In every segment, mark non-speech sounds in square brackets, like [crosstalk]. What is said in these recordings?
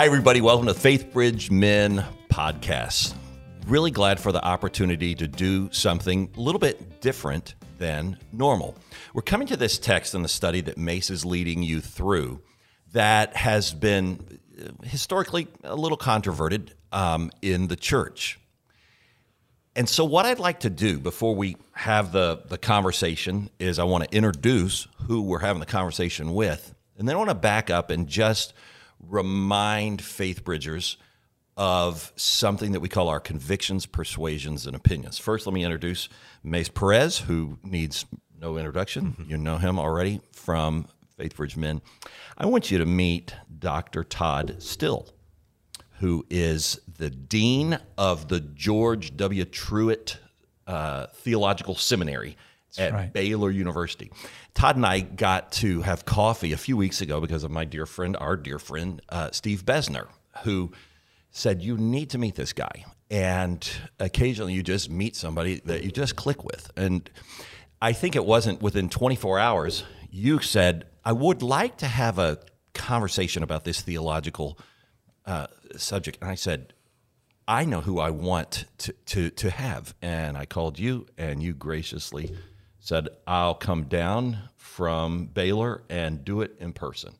Hi, everybody. Welcome to Faith Bridge Men Podcast. Really glad for the opportunity to do something a little bit different than normal. We're coming to this text in the study that Mace is leading you through that has been historically a little controverted um, in the church. And so, what I'd like to do before we have the, the conversation is I want to introduce who we're having the conversation with. And then I want to back up and just remind faith bridgers of something that we call our convictions, persuasions, and opinions. First, let me introduce Mace Perez, who needs no introduction. Mm-hmm. You know him already from Faith Bridge Men. I want you to meet Dr. Todd Still, who is the Dean of the George W. Truett uh, Theological Seminary at right. Baylor University. Todd and I got to have coffee a few weeks ago because of my dear friend, our dear friend, uh, Steve Bezner, who said, You need to meet this guy. And occasionally you just meet somebody that you just click with. And I think it wasn't within 24 hours, you said, I would like to have a conversation about this theological uh, subject. And I said, I know who I want to, to, to have. And I called you, and you graciously said, I'll come down from Baylor and do it in person.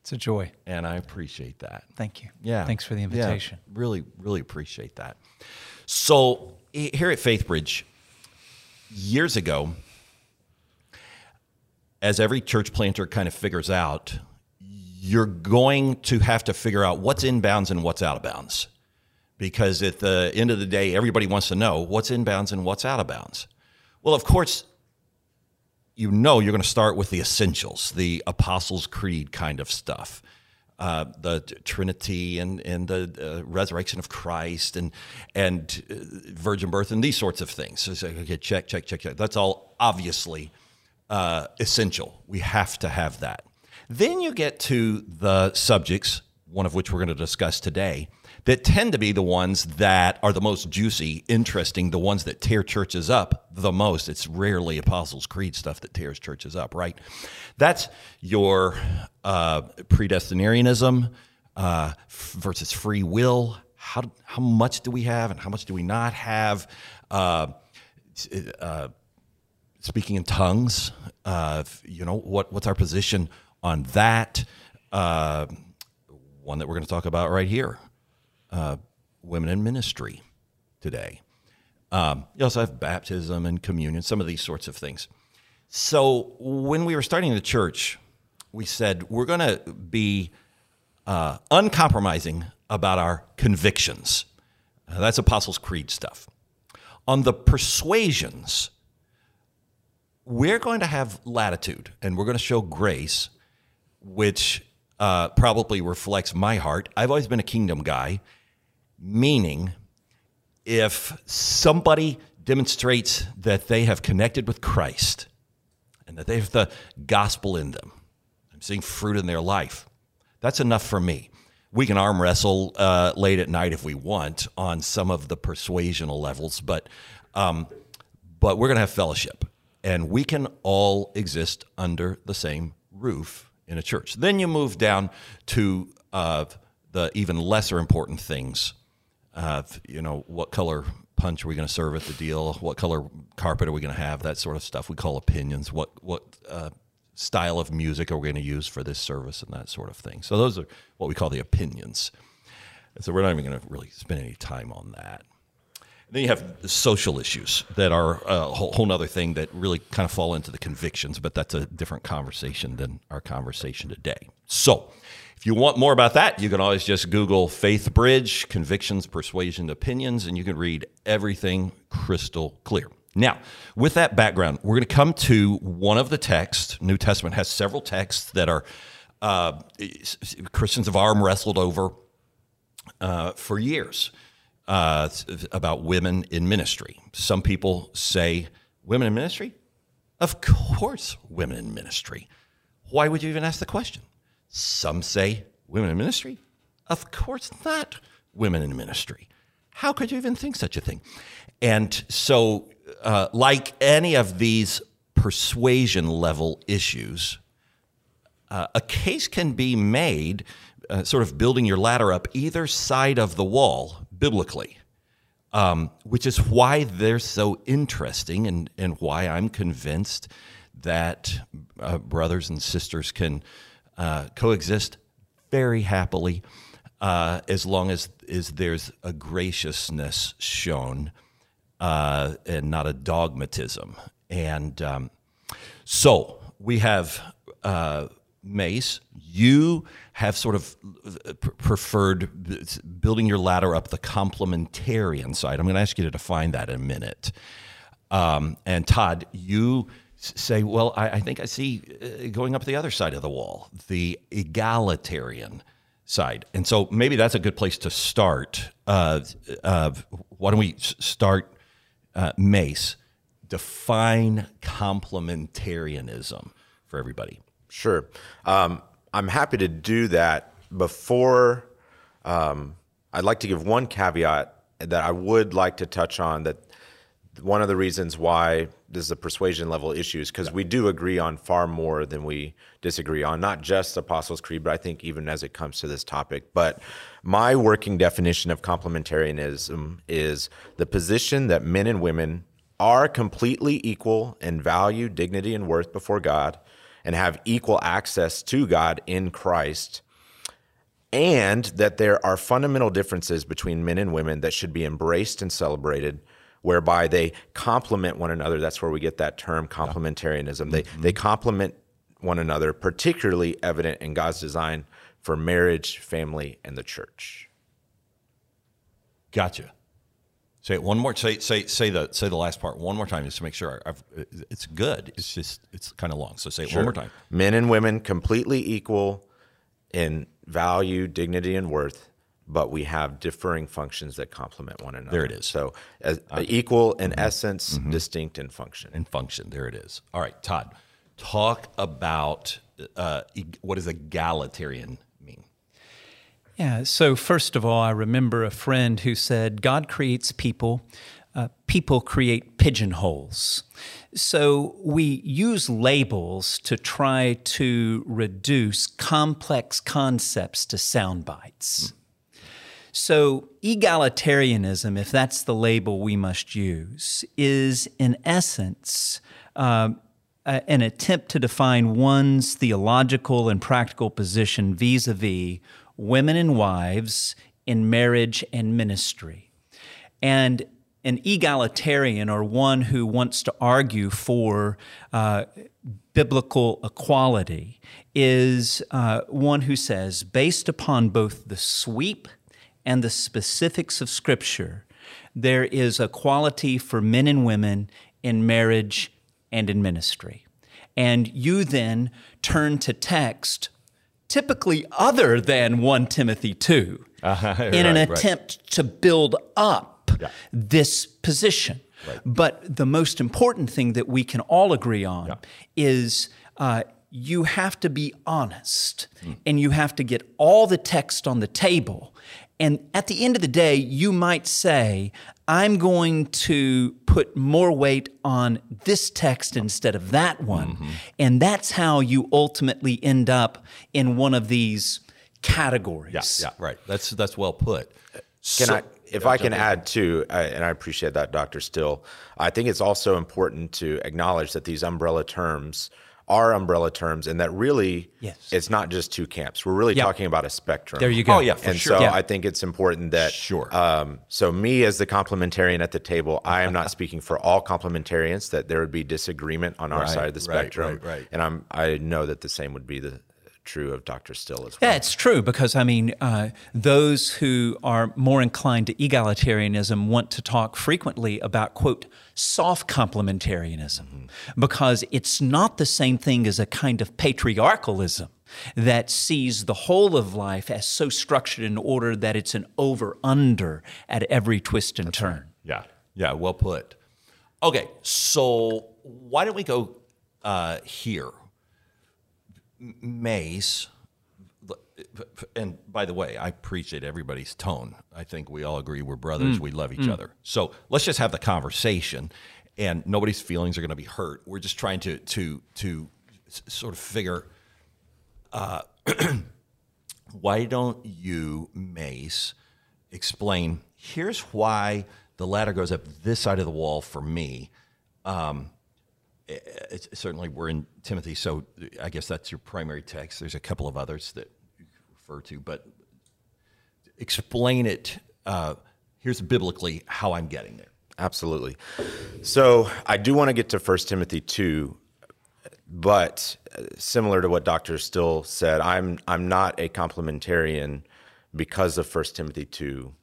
It's a joy. And I appreciate that. Thank you. Yeah. Thanks for the invitation. Yeah, really, really appreciate that. So, here at FaithBridge, years ago, as every church planter kind of figures out, you're going to have to figure out what's in bounds and what's out of bounds. Because at the end of the day, everybody wants to know what's in bounds and what's out of bounds. Well, of course, you know you're going to start with the essentials, the Apostles' Creed kind of stuff. Uh, the Trinity and and the uh, resurrection of Christ and and uh, virgin birth and these sorts of things. So it's okay, check, check, check, check. That's all obviously uh, essential. We have to have that. Then you get to the subjects, one of which we're going to discuss today, that tend to be the ones that are the most juicy, interesting, the ones that tear churches up the most. It's rarely Apostles' Creed stuff that tears churches up, right? That's your uh, predestinarianism uh, versus free will. How, how much do we have and how much do we not have? Uh, uh speaking in tongues, uh, you know, what, what's our position on that? Uh, one that we're going to talk about right here uh, women in ministry today. Um, you also have baptism and communion, some of these sorts of things. So when we were starting the church, we said we're going to be uh, uncompromising about our convictions. Uh, that's Apostles' Creed stuff. On the persuasions, we're going to have latitude and we're going to show grace, which uh, probably reflects my heart. I've always been a kingdom guy, meaning if somebody demonstrates that they have connected with Christ and that they have the gospel in them, I'm seeing fruit in their life, that's enough for me. We can arm wrestle uh, late at night if we want on some of the persuasional levels, but um, but we're going to have fellowship, and we can all exist under the same roof in a church. Then you move down to uh, the even lesser important things. Uh, you know, what color punch are we going to serve at the deal? What color carpet are we going to have? That sort of stuff. We call opinions. What what uh, style of music are we going to use for this service and that sort of thing. So those are what we call the opinions. And so we're not even going to really spend any time on that. Then you have social issues that are a whole, whole other thing that really kind of fall into the convictions, but that's a different conversation than our conversation today. So, if you want more about that, you can always just Google Faith Bridge, Convictions, Persuasion, Opinions, and you can read everything crystal clear. Now, with that background, we're going to come to one of the texts. New Testament has several texts that are uh, Christians have arm wrestled over uh, for years uh, about women in ministry. Some people say, Women in ministry? Of course, women in ministry. Why would you even ask the question? Some say, Women in ministry? Of course not, women in ministry. How could you even think such a thing? And so, uh, like any of these persuasion level issues, uh, a case can be made uh, sort of building your ladder up either side of the wall biblically, um, which is why they're so interesting and, and why I'm convinced that uh, brothers and sisters can uh, coexist very happily uh, as long as is there's a graciousness shown uh, and not a dogmatism. And um, so we have uh, Mace. You have sort of uh, preferred building your ladder up the complementarian side. I'm going to ask you to define that in a minute. Um, and Todd, you say, well, I, I think I see uh, going up the other side of the wall, the egalitarian side. And so maybe that's a good place to start. Uh, uh, why don't we start, uh, Mace? Define complementarianism for everybody. Sure. Um, I'm happy to do that. Before, um, I'd like to give one caveat that I would like to touch on that one of the reasons why this is a persuasion level issue is because yeah. we do agree on far more than we disagree on, not just Apostles' Creed, but I think even as it comes to this topic. But my working definition of complementarianism is the position that men and women are completely equal in value, dignity, and worth before God and have equal access to God in Christ. And that there are fundamental differences between men and women that should be embraced and celebrated whereby they complement one another. That's where we get that term complementarianism. They mm-hmm. they complement one another, particularly evident in God's design for marriage, family, and the church. Gotcha. Say it one more. Say say say the say the last part one more time, just to make sure I've, it's good. It's just it's kind of long. So say it sure. one more time. Men and women completely equal in value, dignity, and worth but we have differing functions that complement one another. There it is. So as, uh, equal in mm-hmm. essence, mm-hmm. distinct in function. In function. There it is. All right, Todd, talk about uh, what does egalitarian mean? Yeah. So first of all, I remember a friend who said, "God creates people." Uh, people create pigeonholes. So we use labels to try to reduce complex concepts to sound bites. Mm. So, egalitarianism, if that's the label we must use, is in essence uh, an attempt to define one's theological and practical position vis a vis women and wives in marriage and ministry. And an egalitarian, or one who wants to argue for uh, biblical equality, is uh, one who says, based upon both the sweep and the specifics of Scripture, there is a quality for men and women in marriage and in ministry. And you then turn to text, typically other than 1 Timothy 2, uh-huh, [laughs] in right, an attempt right. to build up yeah. this position. Right. But the most important thing that we can all agree on yeah. is uh, you have to be honest mm. and you have to get all the text on the table and at the end of the day, you might say, I'm going to put more weight on this text instead of that one. Mm-hmm. And that's how you ultimately end up in one of these categories. Yeah, yeah, right. That's that's well put. Can so, I if I can add too, and I appreciate that, Dr. Still, I think it's also important to acknowledge that these umbrella terms are umbrella terms and that really yes. it's not just two camps. We're really yep. talking about a spectrum. There you go. Oh, yeah, and sure. so yeah. I think it's important that sure. Um, so me as the complementarian at the table, I am not [laughs] speaking for all complementarians that there would be disagreement on our right, side of the spectrum. Right, right, right. And I'm I know that the same would be the true of Dr. Still as well. Yeah, it's true because I mean, uh, those who are more inclined to egalitarianism want to talk frequently about, quote, soft complementarianism, mm-hmm. because it's not the same thing as a kind of patriarchalism that sees the whole of life as so structured in order that it's an over under at every twist and That's turn. Right. Yeah, yeah, well put. Okay, so why don't we go uh, here? Mace, and by the way, I appreciate everybody's tone. I think we all agree we're brothers, mm. we love each mm. other. So let's just have the conversation, and nobody's feelings are going to be hurt. We're just trying to to to sort of figure uh, [clears throat] why don't you, Mace, explain? Here's why the ladder goes up this side of the wall for me. Um, it's, certainly, we're in Timothy, so I guess that's your primary text. There's a couple of others that you refer to, but explain it. Uh, here's biblically how I'm getting there. Absolutely. So I do want to get to 1 Timothy 2, but uh, similar to what Dr. Still said, I'm, I'm not a complementarian because of 1 Timothy 2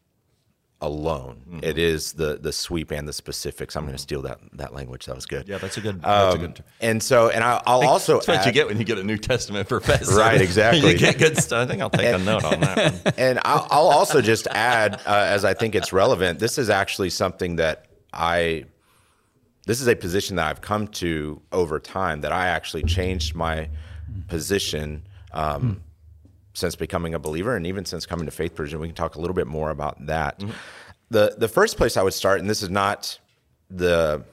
alone. Mm-hmm. It is the the sweep and the specifics. I'm going to steal that that language. That was good. Yeah, that's a good. That's um, a good. And so, and I, will also. That's what you get when you get a New Testament professor. Right. Exactly. [laughs] you get good stuff. I think I'll take and, a note on that. One. [laughs] And I'll, I'll also just add, uh, as I think it's relevant. This is actually something that I. This is a position that I've come to over time. That I actually changed my position. Um, hmm since becoming a believer and even since coming to Faith Persian. We can talk a little bit more about that. Mm-hmm. The the first place I would start, and this is not the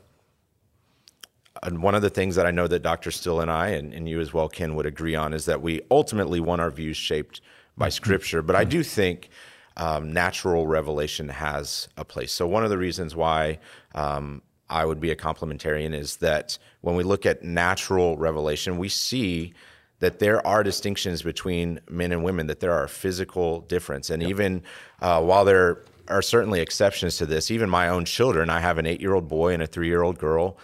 and one of the things that I know that Dr. Still and I, and, and you as well, Ken, would agree on is that we ultimately want our views shaped by mm-hmm. Scripture. But I do think um, natural revelation has a place. So, one of the reasons why um, I would be a complementarian is that when we look at natural revelation, we see that there are distinctions between men and women, that there are physical difference. And yep. even uh, while there are certainly exceptions to this, even my own children, I have an eight year old boy and a three year old girl.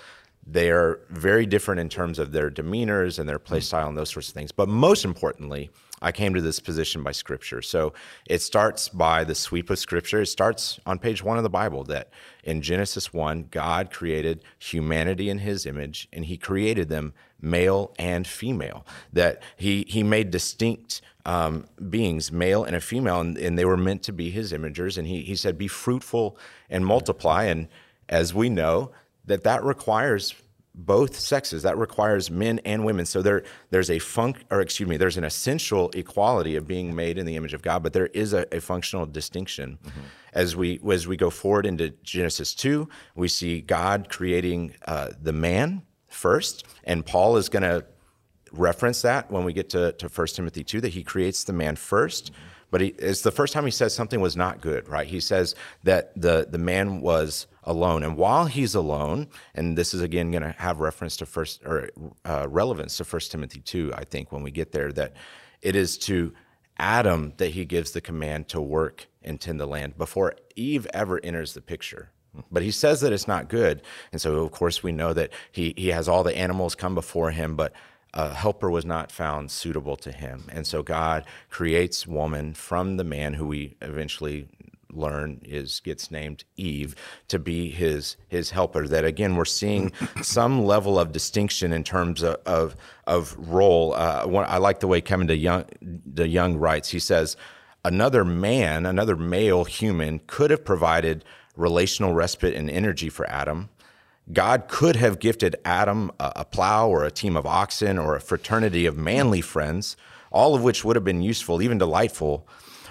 They are very different in terms of their demeanors and their play style and those sorts of things. But most importantly, I came to this position by scripture. So it starts by the sweep of scripture. It starts on page one of the Bible that in Genesis 1, God created humanity in his image and he created them male and female. That he, he made distinct um, beings, male and a female, and, and, they were meant to be his imagers. And he, he said, Be fruitful and multiply. And as we know, that that requires both sexes. That requires men and women. So there, there's a funk, or excuse me, there's an essential equality of being made in the image of God, but there is a, a functional distinction. Mm-hmm. As we as we go forward into Genesis two, we see God creating uh, the man first, and Paul is going to reference that when we get to, to 1 Timothy 2, that he creates the man 1st mm-hmm. But he, it's the first time he says something was not good, right? He says that the, the man was alone. And while he's alone, and this is again going to have reference to first or uh, relevance to 1 Timothy 2, I think, when we get there, that it is to Adam that he gives the command to work and tend the land before Eve ever enters the picture. But he says that it's not good. And so, of course, we know that he, he has all the animals come before him, but a helper was not found suitable to him. And so God creates woman from the man who we eventually learn is gets named Eve to be his his helper. That again, we're seeing [laughs] some level of distinction in terms of of, of role. Uh, I like the way Kevin DeYoung, DeYoung writes. He says another man, another male human, could have provided relational respite and energy for Adam God could have gifted Adam a, a, plow or a team of oxen or a fraternity of manly friends, all of which would have been useful, even delightful,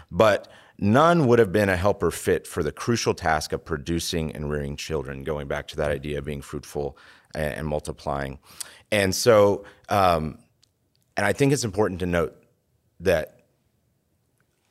but none would have been a helper fit for the crucial task of producing and rearing children, going back to that idea of being fruitful and, and multiplying. And so, um, and I think it's important to note that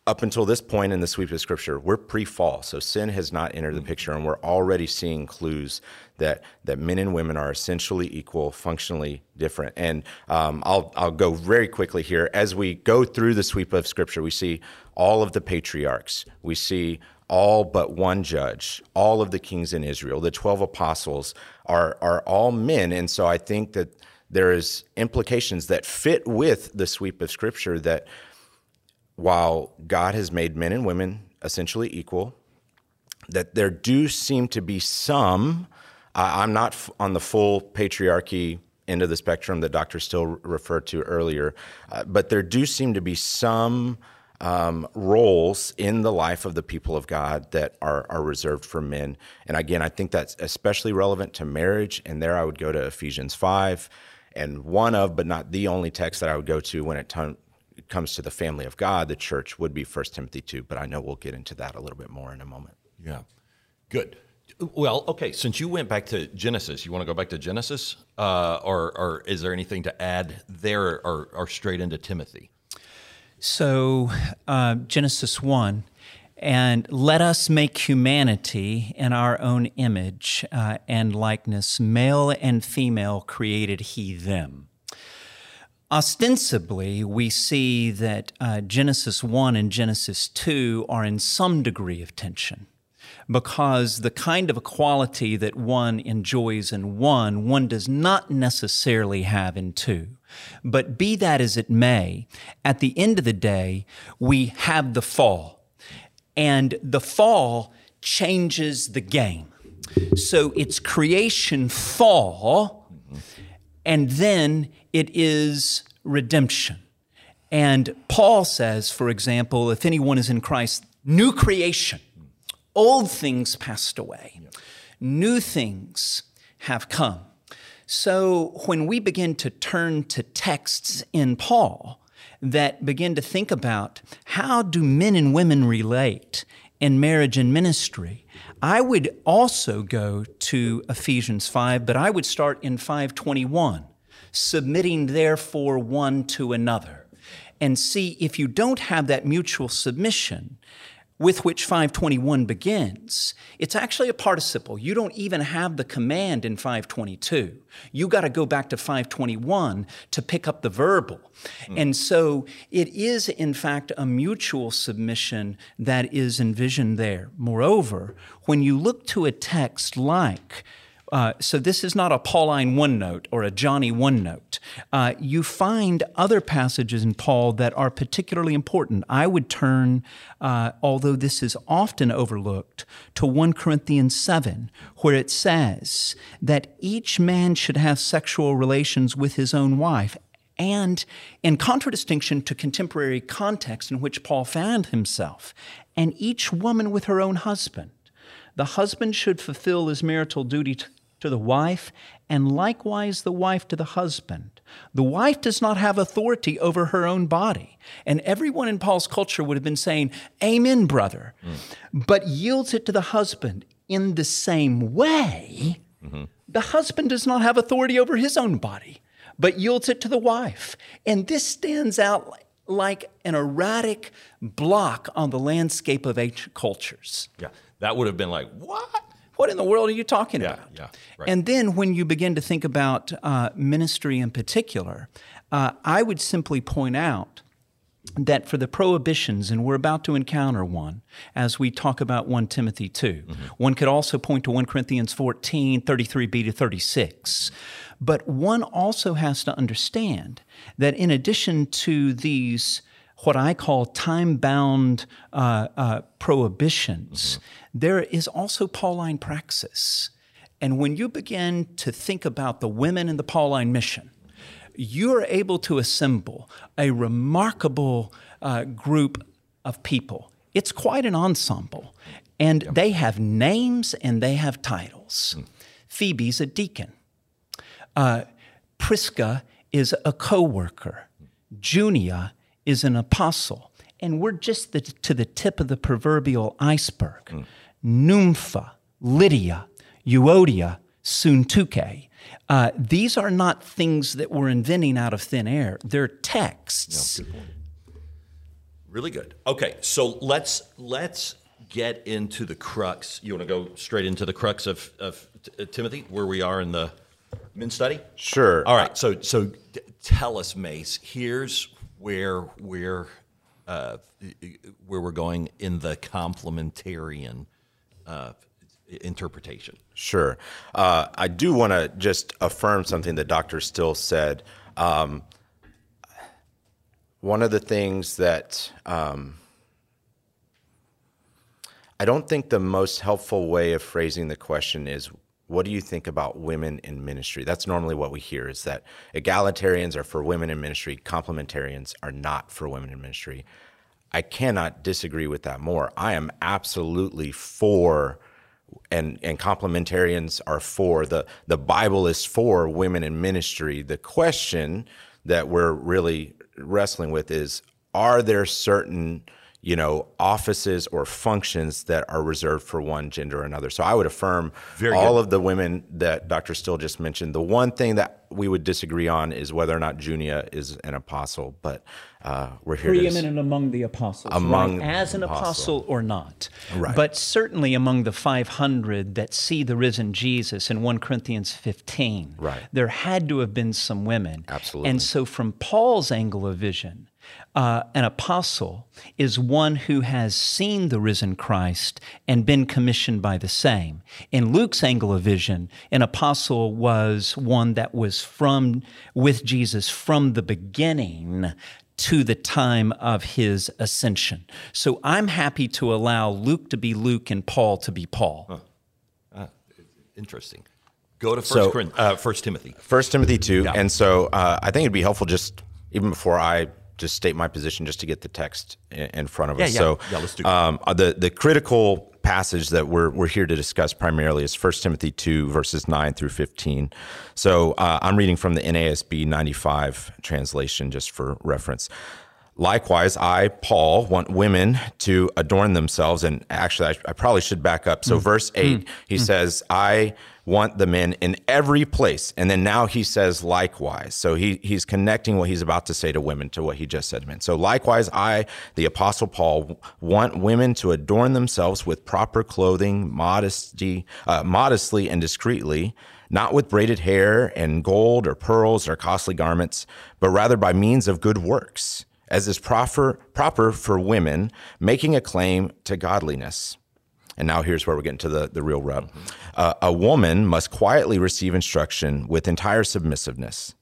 up until this point in the sweep of scripture, we're pre-fall, so sin has not entered the mm-hmm. picture, and we're already seeing clues that that men and women are essentially equal, functionally different. And um, I'll I'll go very quickly here as we go through the sweep of scripture. We see all of the patriarchs. We see all but one judge, all of the kings in Israel, the twelve apostles are are all men, and so I think that there is implications that fit with the sweep of scripture that while God has made men and women essentially equal, that there do seem to be some. Uh, I'm not f- on the full patriarchy end of the spectrum that Dr. Still referred to earlier, uh, but there do seem to be some um, roles in the life of the people of God that are, are reserved for men. And again, I think that's especially relevant to marriage. And there I would go to Ephesians 5. And one of, but not the only text that I would go to when it t- it comes to the family of God, the church would be First Timothy 2, but I know we'll get into that a little bit more in a moment. Yeah. Good. Well, okay, since you went back to Genesis, you want to go back to Genesis? Uh, or, or is there anything to add there or, or straight into Timothy? So, uh, Genesis 1, and let us make humanity in our own image uh, and likeness, male and female created he them. Ostensibly, we see that uh, Genesis 1 and Genesis 2 are in some degree of tension because the kind of equality that one enjoys in one, one does not necessarily have in two. But be that as it may, at the end of the day, we have the fall. And the fall changes the game. So it's creation fall, and then it is redemption. And Paul says, for example, if anyone is in Christ, new creation, old things passed away, new things have come. So when we begin to turn to texts in Paul that begin to think about how do men and women relate in marriage and ministry, I would also go to Ephesians 5, but I would start in 521, submitting therefore one to another. And see if you don't have that mutual submission, with which 521 begins, it's actually a participle. You don't even have the command in 522. You got to go back to 521 to pick up the verbal. Mm. And so it is, in fact, a mutual submission that is envisioned there. Moreover, when you look to a text like uh, so this is not a Pauline one note or a Johnny one note. Uh, you find other passages in Paul that are particularly important. I would turn, uh, although this is often overlooked, to 1 Corinthians 7, where it says that each man should have sexual relations with his own wife and in contradistinction to contemporary context in which Paul found himself, and each woman with her own husband. The husband should fulfill his marital duty to, to the wife, and likewise the wife to the husband. The wife does not have authority over her own body. And everyone in Paul's culture would have been saying, Amen, brother, mm. but yields it to the husband in the same way. Mm-hmm. The husband does not have authority over his own body, but yields it to the wife. And this stands out like an erratic block on the landscape of ancient cultures. Yeah, that would have been like, what? What in the world are you talking yeah, about? Yeah, right. And then when you begin to think about uh, ministry in particular, uh, I would simply point out that for the prohibitions, and we're about to encounter one as we talk about 1 Timothy 2, mm-hmm. one could also point to 1 Corinthians 14, 33b to 36. But one also has to understand that in addition to these what I call time bound uh, uh, prohibitions, mm-hmm. there is also Pauline praxis. And when you begin to think about the women in the Pauline mission, you are able to assemble a remarkable uh, group of people. It's quite an ensemble. And yep. they have names and they have titles. Mm. Phoebe's a deacon. Uh, Prisca is a co worker. Junia is an apostle. And we're just the, to the tip of the proverbial iceberg. Mm. Nympha, Lydia, Euodia, Syntyche. Uh, these are not things that we're inventing out of thin air. They're texts. Yeah, really good. Okay, so let's let's get into the crux. You want to go straight into the crux of, of uh, Timothy, where we are in the men's study? Sure. All right. So so tell us, Mace. Here's where we're uh, where we're going in the complementarian uh, interpretation. Sure. Uh, I do want to just affirm something that Dr. Still said. Um, one of the things that um, I don't think the most helpful way of phrasing the question is what do you think about women in ministry? That's normally what we hear is that egalitarians are for women in ministry, complementarians are not for women in ministry. I cannot disagree with that more. I am absolutely for and and complementarians are for the the Bible is for women in ministry. The question that we're really wrestling with is are there certain you know, offices or functions that are reserved for one gender or another. So I would affirm Very all good. of the women that Dr. Still just mentioned. The one thing that we would disagree on is whether or not Junia is an apostle, but uh, we're here to. preeminent among the apostles, Among right? as an apostle. apostle or not. Right. But certainly among the 500 that see the risen Jesus in 1 Corinthians 15, Right. there had to have been some women. Absolutely. And so, from Paul's angle of vision, uh, an apostle is one who has seen the risen Christ and been commissioned by the same. In Luke's angle of vision, an apostle was one that was from with Jesus from the beginning to the time of his ascension. So I'm happy to allow Luke to be Luke and Paul to be Paul. Interesting. Go to First, So- Corinth, uh, First Timothy. First Timothy two, and so uh, I think it'd be helpful just even before I just state my position, just to get the text in, front of us. Yeah, yeah. So Yeah, let's do um, uh, the the critical passage that we're we're here to discuss primarily is First Timothy two verses nine through fifteen. So uh, I'm reading from the NASB ninety five translation, just for reference. Likewise, I, Paul, want women to adorn themselves. And actually, I, I probably should back up. So, mm. verse mm. 8, he mm. says, I want the men in every place. And then now he says, likewise. So, he, he's connecting what he's about to say to women to what he just said to men. So, likewise, I, the Apostle Paul, want women to adorn themselves with proper clothing, modesty, uh, modestly and discreetly not with braided hair and gold or pearls or costly garments, but rather by means of good works, as is proper, proper for women, making a claim to godliness. And now here's where we're getting to the, the real rub. Uh, a woman must quietly receive instruction with entire submissiveness.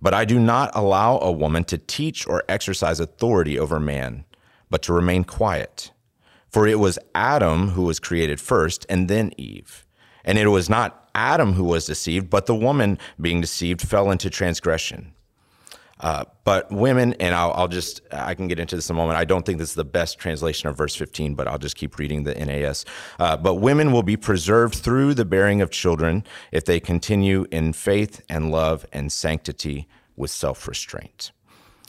But I do not allow a woman to teach or exercise authority over man, but to remain quiet. For it was Adam who was created first, and then Eve. And it was not Adam who was deceived, but the woman being deceived fell into transgression. Uh, but women, and I'll, I'll just, I can get into this in a moment. I don't think this is the best translation of verse 15, but I'll just keep reading the NAS. Uh, but women will be preserved through the bearing of children if they continue in faith and love and sanctity with self restraint.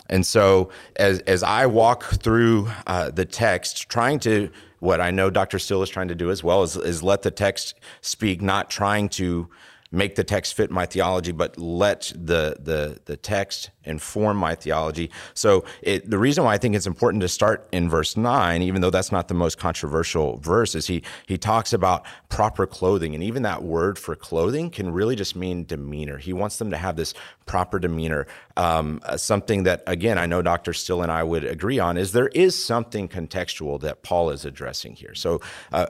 And so, as, as I walk through uh, the text, trying to, what I know Dr. Still is trying to do as well, is, is let the text speak, not trying to make the text fit my theology, but let the, the, the text inform my theology. So, it, the reason why I think it's important to start in verse 9, even though that's not the most controversial verse, is he, he talks about proper clothing. And even that word for clothing can really just mean demeanor. He wants them to have this proper demeanor. Um, uh, something that, again, I know Dr. Still and I would agree on is there is something contextual that Paul is addressing here. So, uh,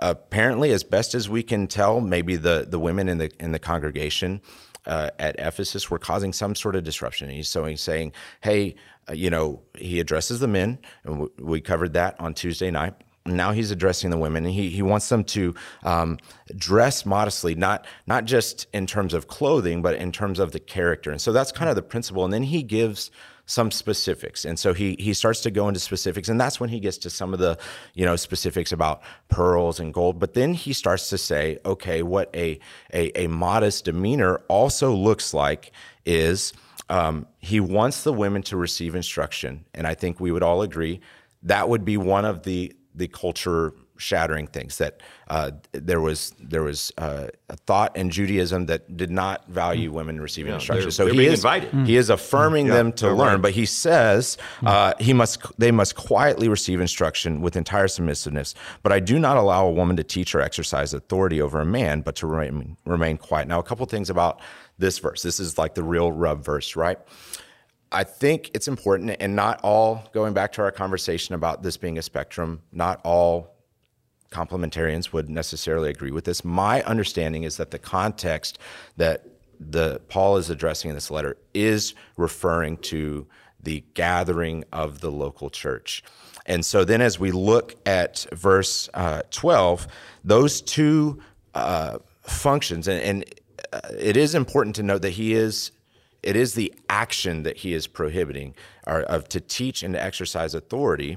apparently, as best as we can tell, maybe the, the women in the in the congregation uh, at Ephesus were causing some sort of disruption. He's so he's saying, hey, uh, you know, he addresses the men, and w- we covered that on Tuesday night. Now he's addressing the women, and he, he wants them to um, dress modestly, not not just in terms of clothing, but in terms of the character. And so that's kind of the principle. And then he gives some specifics. And so he he starts to go into specifics, and that's when he gets to some of the you know specifics about pearls and gold. But then he starts to say, okay, what a a, a modest demeanor also looks like is um, he wants the women to receive instruction, and I think we would all agree that would be one of the the culture shattering things that uh, there was there was uh, a thought in Judaism that did not value women receiving instruction. they're- so they're he is invited. he is affirming them to learn, right. but he says uh, he must they must quietly receive instruction with entire submissiveness. But I do not allow a woman to teach or exercise authority over a man, but to remain remain quiet. Now, a couple things about this verse. This is like the real rub verse, right? I think it's important, and not all, going back to our conversation about this being a spectrum, not all complementarians would necessarily agree with this. My understanding is that the context that the Paul is addressing in this letter is referring to the gathering of the local church. And so then as we look at verse uh, 12, those two uh, functions, and, and uh, it is important to note that he is it is the action that he is prohibiting or of to teach and to exercise authority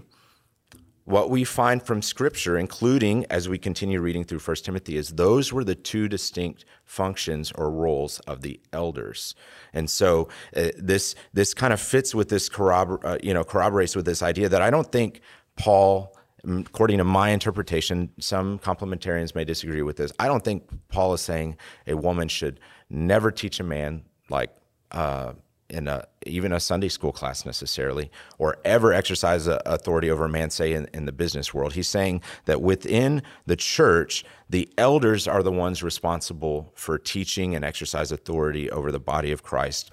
what we find from scripture including as we continue reading through 1 timothy is those were the two distinct functions or roles of the elders and so uh, this this kind of fits with this corrobor- uh, you know corroborates with this idea that i don't think Paul, according to my interpretation, some complementarians may disagree with this. I don't think Paul is saying a woman should never teach a man like uh, in a, even a Sunday school class necessarily, or ever exercise authority over a man, say in, in the business world. He's saying that within the church, the elders are the ones responsible for teaching and exercise authority over the body of Christ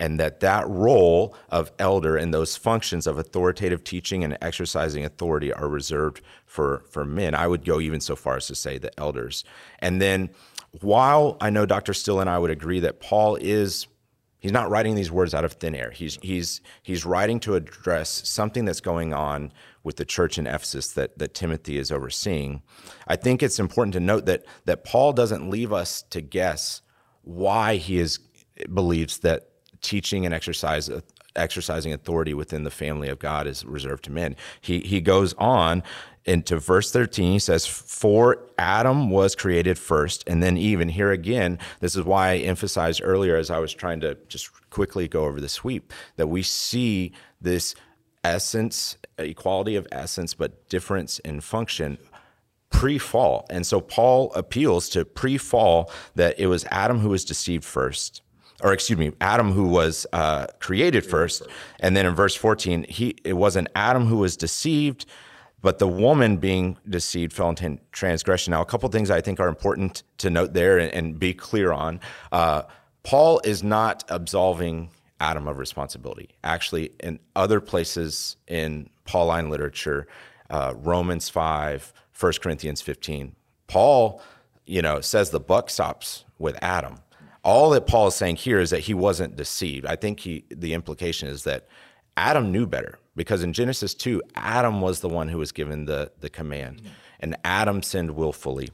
and that that role of elder and those functions of authoritative teaching and exercising authority are reserved for for men i would go even so far as to say the elders and then while i know dr still and i would agree that paul is he's not writing these words out of thin air he's he's he's writing to address something that's going on with the church in ephesus that that timothy is overseeing i think it's important to note that that paul doesn't leave us to guess why he is believes that teaching and exercise exercising authority within the family of God is reserved to men. He he goes on into verse 13 he says for Adam was created first and then even here again this is why I emphasized earlier as I was trying to just quickly go over the sweep that we see this essence equality of essence but difference in function pre-fall. And so Paul appeals to pre-fall that it was Adam who was deceived first or excuse me, Adam who was uh, created first, and then in verse 14, he it wasn't Adam who was deceived, but the woman being deceived fell into transgression. Now, a couple things I think are important to note there and, and be clear on. Uh, Paul is not absolving Adam of responsibility. Actually, in other places in Pauline literature, uh, Romans 5, 1 Corinthians 15, Paul, you know, says the buck stops with Adam all that Paul is saying here is that he wasn't deceived. I think he the implication is that Adam knew better because in Genesis 2, Adam was the one who was given the, the command, and Adam sinned willfully.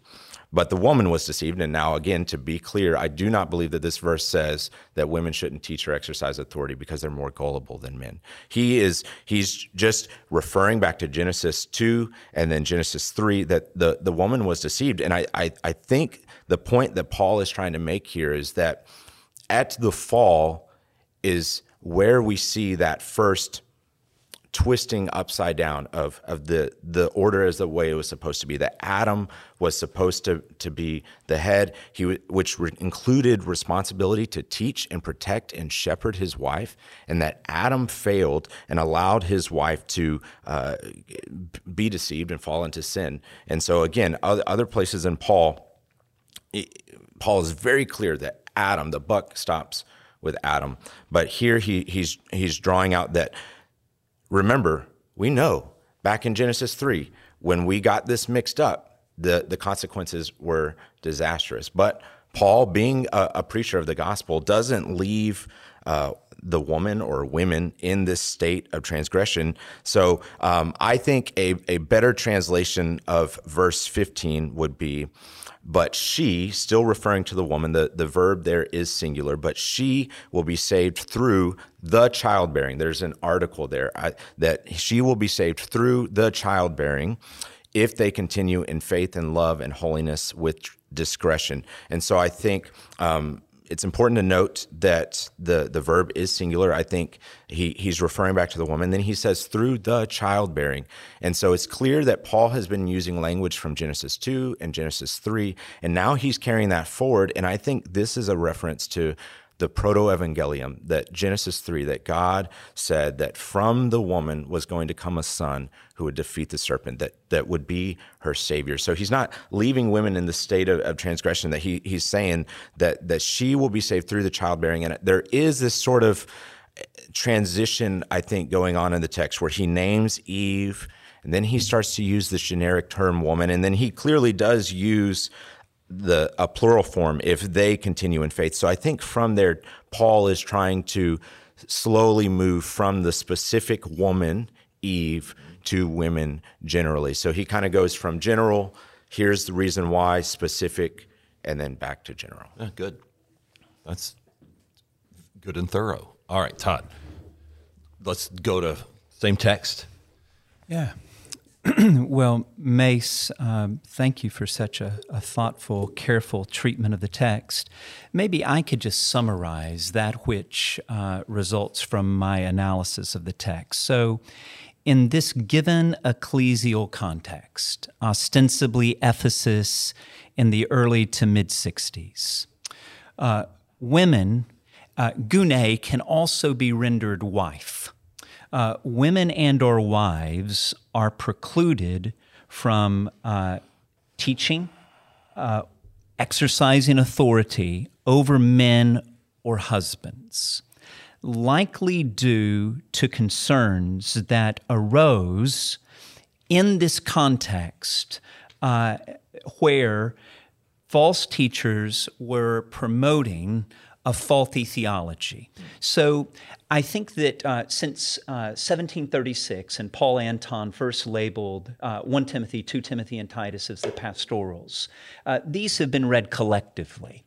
But the woman was deceived. And now, again, to be clear, I do not believe that this verse says that women shouldn't teach or exercise authority because they're more gullible than men. He is, he's just referring back to Genesis 2 and then Genesis 3 that the, the woman was deceived. And I, I, I think the point that Paul is trying to make here is that at the fall is where we see that first twisting upside down of of the the order as the way it was supposed to be. That Adam was supposed to to be the head, he which re- included responsibility to teach and protect and shepherd his wife, and that Adam failed and allowed his wife to uh, be deceived and fall into sin. And so again, other, other places in Paul, Paul is very clear that Adam, the buck stops with Adam, but here he he's he's drawing out that remember, we know back in Genesis 3, when we got this mixed up, the, the consequences were disastrous. But Paul, being a, a preacher of the gospel, doesn't leave uh, the woman or women in this state of transgression. So um, I think a, a better translation of verse 15 would be but she, still referring to the woman, the, the verb there is singular, but she will be saved through the childbearing. There's an article there I, that she will be saved through the childbearing if they continue in faith and love and holiness with discretion. And so I think um, it's important to note that the the verb is singular. I think he he's referring back to the woman. Then he says through the childbearing, and so it's clear that Paul has been using language from Genesis two and Genesis three, and now he's carrying that forward. And I think this is a reference to the proto evangelium that Genesis 3 that God said that from the woman was going to come a son who would defeat the serpent that that would be her savior. So he's not leaving women in the state of, of transgression that he he's saying that that she will be saved through the childbearing. And there is this sort of transition I think going on in the text where he names Eve and then he starts to use this generic term woman and then he clearly does use the a plural form if they continue in faith. So I think from there, Paul is trying to slowly move from the specific woman, Eve, to women generally. So he kind of goes from general, here's the reason why, specific, and then back to general. Yeah, good. That's good and thorough. All right, Todd. Let's go to same text. Yeah. [clears throat] well, Mace, um, thank you for such a, a, thoughtful, careful treatment of the text. Maybe I could just summarize that which uh, results from my analysis of the text. So, in this given ecclesial context, ostensibly Ephesus in the early to mid 60s, uh, women, uh, gune can also be rendered wife. Uh, women and or wives are precluded from uh, teaching, uh, exercising authority over men or husbands, likely due to concerns that arose in this context uh, where false teachers were promoting a faulty theology. So I think that uh, since uh, 1736, and Paul Anton first labeled uh, 1 Timothy, 2 Timothy, and Titus as the pastorals, uh, these have been read collectively.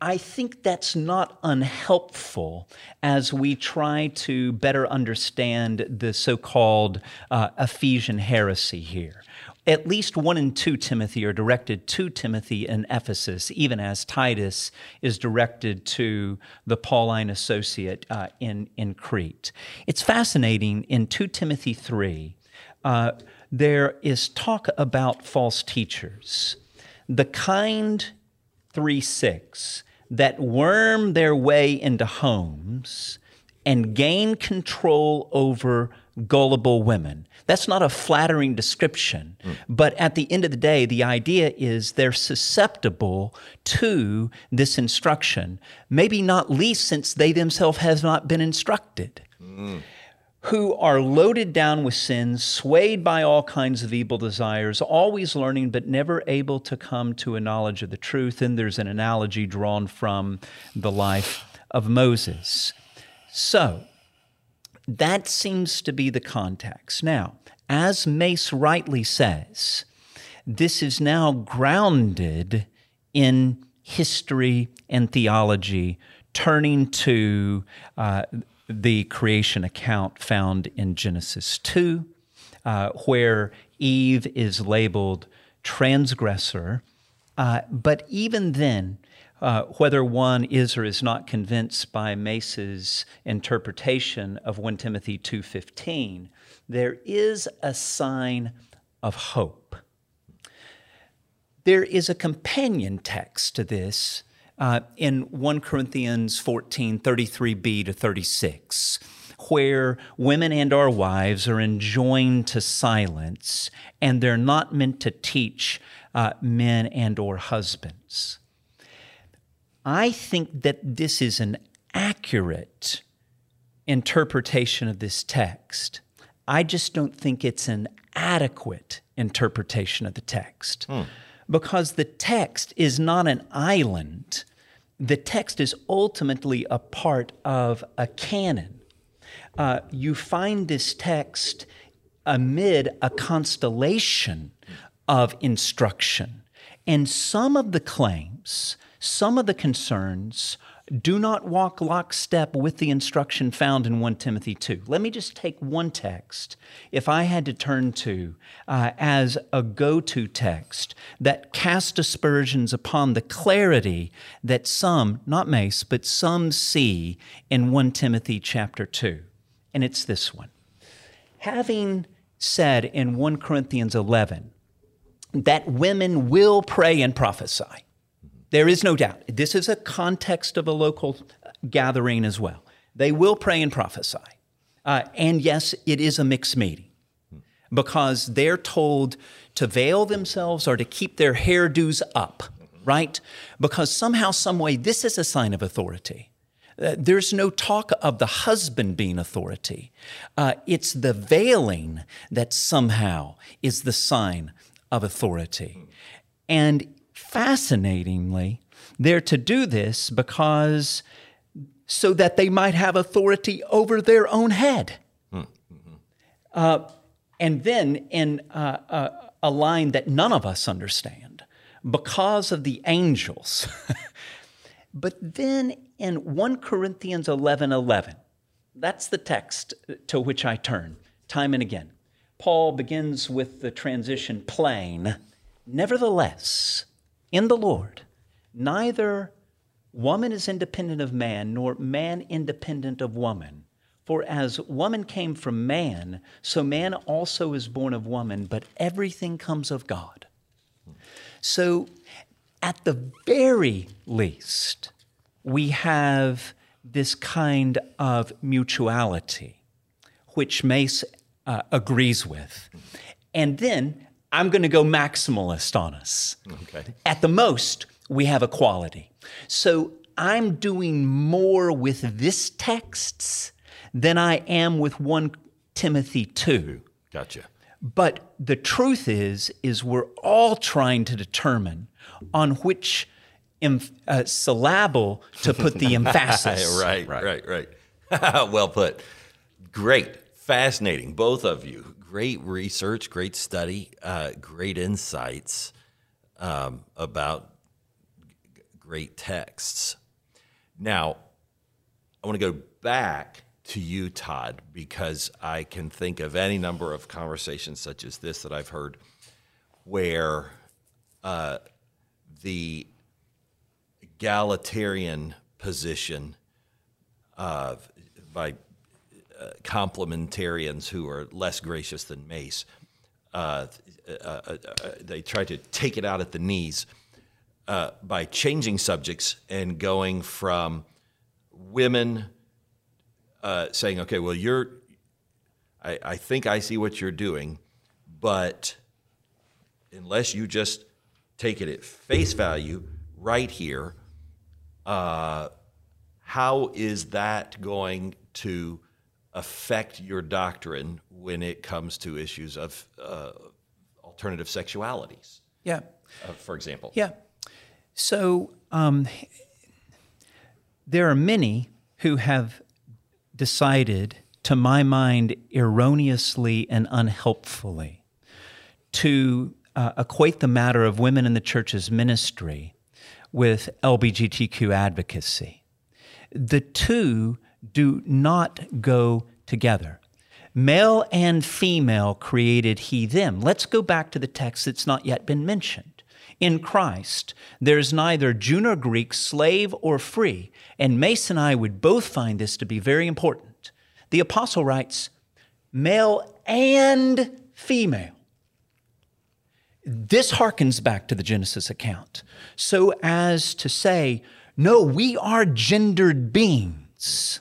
I think that's not unhelpful as we try to better understand the so called uh, Ephesian heresy here at least 1 and 2 Timothy are directed to Timothy in Ephesus, even as Titus is directed to the Pauline associate uh, in, in Crete. It's fascinating in 2 Timothy 3, uh, there is talk about false teachers. The kind 3 6 that worm their way into homes and gain control over gullible women. That's not a flattering description, mm. but at the end of the day, the idea is they're susceptible to this instruction, maybe not least since they themselves have not been instructed. Mm. Who are loaded down with sins, swayed by all kinds of evil desires, always learning but never able to come to a knowledge of the truth. And there's an analogy drawn from the life of Moses. So, that seems to be the context. Now, as Mace rightly says, this is now grounded in history and theology, turning to uh, the creation account found in Genesis 2, uh, where Eve is labeled transgressor. Uh, but even then, uh, whether one is or is not convinced by Mace's interpretation of 1 Timothy 2:15, there is a sign of hope. There is a companion text to this uh, in 1 Corinthians 14, 33b to 36, where women and our wives are enjoined to silence, and they're not meant to teach uh, men and or husbands. I think that this is an accurate interpretation of this text. I just don't think it's an adequate interpretation of the text hmm. because the text is not an island. The text is ultimately a part of a canon. Uh, you find this text amid a constellation of instruction. And some of the claims some of the concerns do not walk lockstep with the instruction found in 1 Timothy 2. Let me just take one text, if I had to turn to uh, as a go to text that cast aspersions upon the clarity that some, not Mace, but some see in 1 Timothy chapter 2. And it's this one. Having said in 1 Corinthians 11 that women will pray and prophesy, there is no doubt. This is a context of a local gathering as well. They will pray and prophesy. Uh, and yes, it is a mixed meeting because they're told to veil themselves or to keep their hairdos up, right? Because somehow, someway, this is a sign of authority. Uh, there's no talk of the husband being authority. Uh, it's the veiling that somehow is the sign of authority. And fascinatingly, they're to do this because so that they might have authority over their own head. Mm-hmm. Uh, and then in uh, uh, a line that none of us understand, because of the angels. [laughs] but then in 1 Corinthians 11 11, that's the text to which I turn time and again. Paul begins with the transition plain, nevertheless in the Lord, neither woman is independent of man, nor man independent of woman. For as woman came from man, so man also is born of woman, but everything comes of God. So, at the very least, we have this kind of mutuality, which Mace uh, agrees with. And then I'm going to go maximalist on us. Okay. At the most, we have equality. So I'm doing more with this texts than I am with 1 Timothy 2. Gotcha. But the truth is, is we're all trying to determine on which em- uh, syllable to put the [laughs] emphasis. right, right, right, right. [laughs] well put. Great. Fascinating. Both of you. Great research, great study, uh, great insights um, about g- great texts. Now, I want to go back to you, Todd, because I can think of any number of conversations such as this that I've heard where uh, the egalitarian position uh, by complementarians who are less gracious than Mace, uh, uh, uh, uh, they try to take it out at the knees uh, by changing subjects and going from women saying, okay, well, you're, I, I think I see what you're doing, but unless you just take it at face value right here, uh, how is that going to affect your doctrine when it comes to issues of uh, alternative sexualities, Yeah. uh, for example? Yeah. So um, there are many who have decided, to my mind, erroneously and unhelpfully, to uh, equate the matter of women in the church's ministry with LBGTQ advocacy. The two do not go together. Male and female created he them. Let's go back to the text that's not yet been mentioned. In Christ, there's neither Jew nor Greek, slave or free. And Mace and I would both find this to be very important. The apostle writes, male and female. This harkens back to the Genesis account, so as to say, no, we are gendered beings.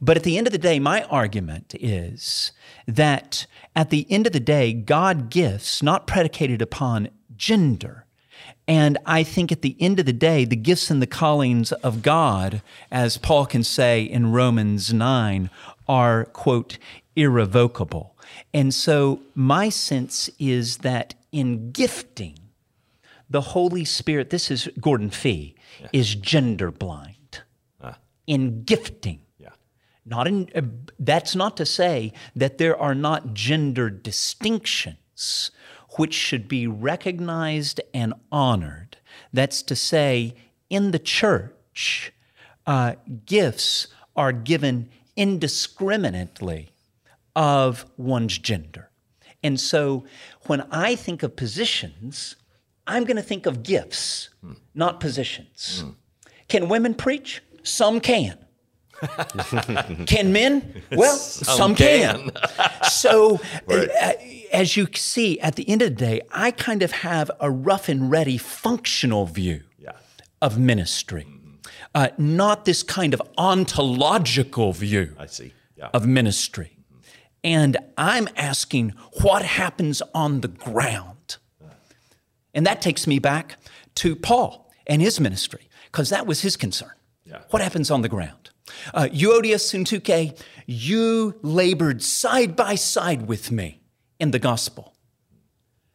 But at the end of the day, my argument is that at the end of the day, God gifts not predicated upon gender. And I think at the end of the day, the gifts and the callings of God, as Paul can say in Romans 9, are, quote, irrevocable. And so my sense is that in gifting, the Holy Spirit, this is Gordon Fee, is gender blind. Ah. In gifting. Not in, uh, that's not to say that there are not gender distinctions which should be recognized and honored. That's to say, in the church, uh, gifts are given indiscriminately of one's gender. And so when I think of positions, I'm going to think of gifts, not positions. Can women preach? Some can. [laughs] can men? Well, some, can. so, [laughs] uh, as you see, at the end of the day, I kind of have a rough and ready functional view Yeah. of ministry, uh, not this kind of ontological view I see. Yeah. of ministry. And I'm asking what happens on the ground. And that takes me back to Paul and his ministry, because that was his concern. Yeah. What happens on the ground? Uh, Euodias Syntyche, you labored side by side with me in the gospel.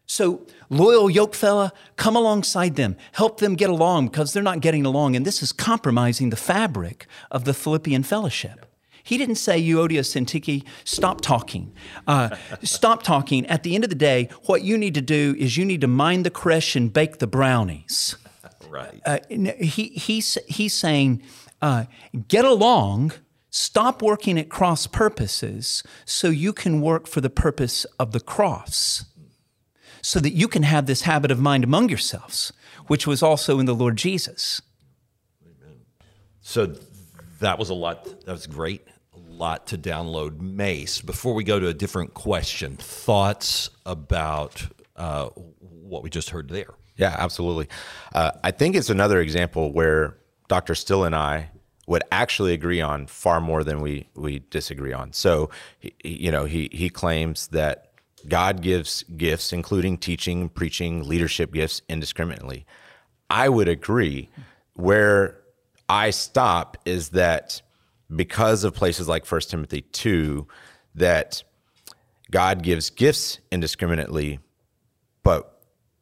So, loyal yoke fella, come alongside them, help them get along because they're not getting along, and this is compromising the fabric of the Philippian fellowship. He didn't say, Euodias Syntyche, stop talking. Uh, [laughs] stop talking. At the end of the day, what you need to do is you need to mind the creche and bake the brownies. [laughs] right. Uh, he, he's, he's saying, uh, get along, stop working at cross purposes so you can work for the purpose of the cross, so that you can have this habit of mind among yourselves, which was also in the Lord Jesus. Amen. So that was a lot. That was great. A lot to download Mace. Before we go to a different question, thoughts about uh, what we just heard there? Yeah, absolutely. Uh, I think it's another example where Dr. Still and I would actually agree on far more than we we disagree on. So, he, you know, he he claims that God gives gifts, including teaching, preaching, leadership gifts, indiscriminately. I would agree. Where I stop is that because of places like 1 Timothy 2, that God gives gifts indiscriminately, but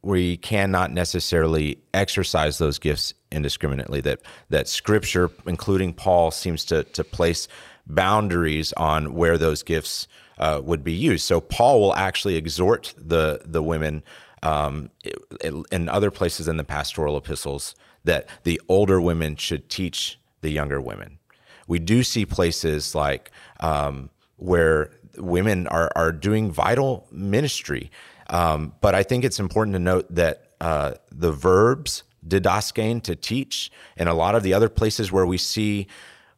we cannot necessarily exercise those gifts indiscriminately. That that Scripture, including Paul, seems to to place boundaries on where those gifts uh, would be used. So Paul will actually exhort the the women um, in other places in the pastoral epistles that the older women should teach the younger women. We do see places like um, where women are are doing vital ministry um, but I think it's important to note that uh, the verbs didaskein to teach, and a lot of the other places where we see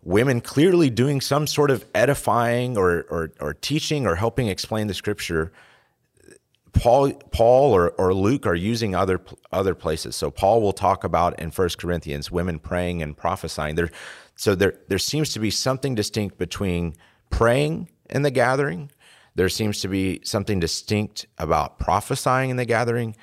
women clearly doing some sort of edifying or, or, or teaching or helping explain the scripture, Paul, Paul or, or Luke are using other other places. So Paul will talk about in First Corinthians women praying and prophesying. There, so there there seems to be something distinct between praying in the gathering there seems to be something distinct about prophesying in the gathering,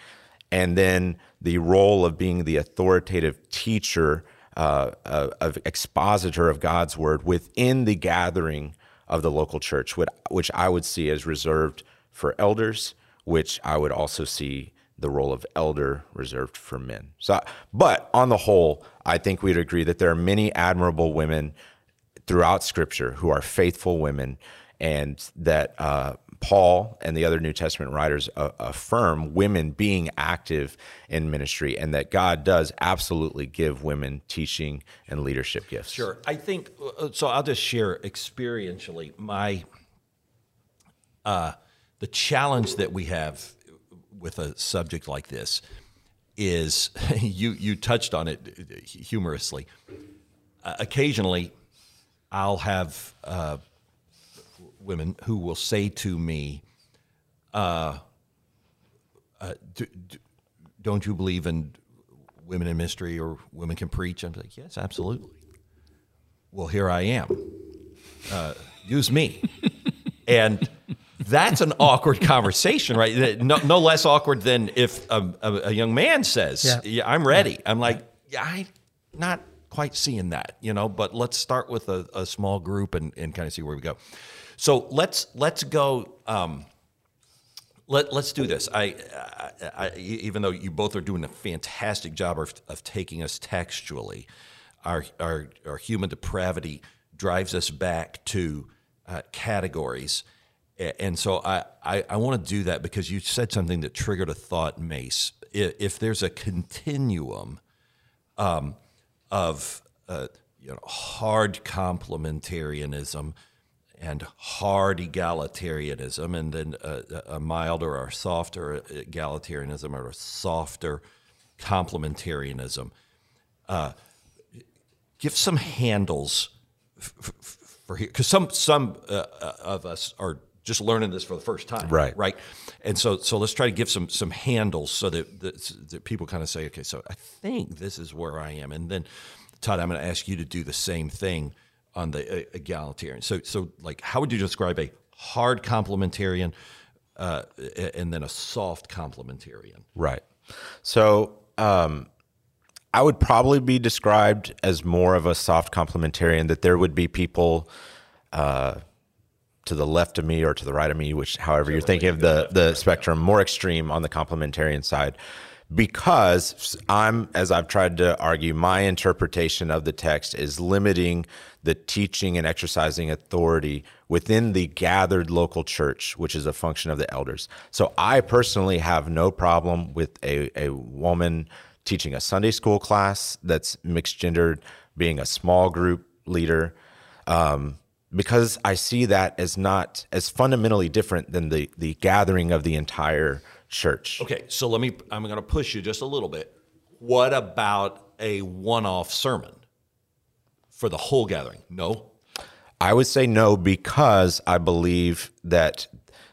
and then the role of being the authoritative teacher, uh, of, of expositor of God's word within the gathering of the local church, which I would see as reserved for elders, which I would also see the role of elder reserved for men. So, but on the whole, I think we'd agree that there are many admirable women throughout Scripture who are faithful women and that uh, Paul and the other New Testament writers uh, affirm women being active in ministry, and that God does absolutely give women teaching and leadership gifts. Sure, I think uh, so. I'll just share experientially my uh, the challenge that we have with a subject like this is [laughs] you you touched on it humorously. Uh, occasionally, I'll have uh, women who will say to me, uh, uh, do, do, "Don't you believe in women in ministry or women can preach?" I'm like, "Yes, absolutely." Well, here I am. Uh, use me, [laughs] and that's an awkward conversation, right? No, no, less awkward than if a, a, a young man says, yeah. yeah I'm ready." I'm like, "Yeah, I'm not quite seeing that, you know." But let's start with a, a small group and, and kind of see where we go. So let's let's go. Um, let let's do this. I, I, I, even though you both are doing a fantastic job of, of taking us textually, our, our our human depravity drives us back to uh, categories. And so I, I, I want to do that because you said something that triggered a thought, Mace. If there's a continuum um, of uh, you know hard complementarianism and hard egalitarianism, and then a, a milder or softer egalitarianism or a softer complementarianism. Uh, give some handles f- f- for here, because some some uh, uh, of us are just learning this for the first time, right? Right, and so so let's try to give some some handles so that that, that people kind of say, okay, so I think this is where I am, and then Todd, I'm going to ask you to do the same thing on the uh, egalitarian. So, so like, how would you describe a hard complementarian uh, and then a soft complementarian? Right. So, um, I would probably be described as more of a soft complementarian. That there would be people uh, to the left of me or to the right of me, which, however you're thinking of the the spectrum, more extreme on the complementarian side because I'm, as I've tried to argue, my interpretation of the text is limiting the teaching and exercising authority within the gathered local church, which is a function of the elders. So I personally have no problem with a, a woman teaching a Sunday school class that's mixed gendered, being a small group leader. Um, because I see that as not as fundamentally different than the the gathering of the entire church. Okay, so let me, I'm going to push you just a little bit. What about a one off sermon for the whole gathering? No? I would say no because I believe that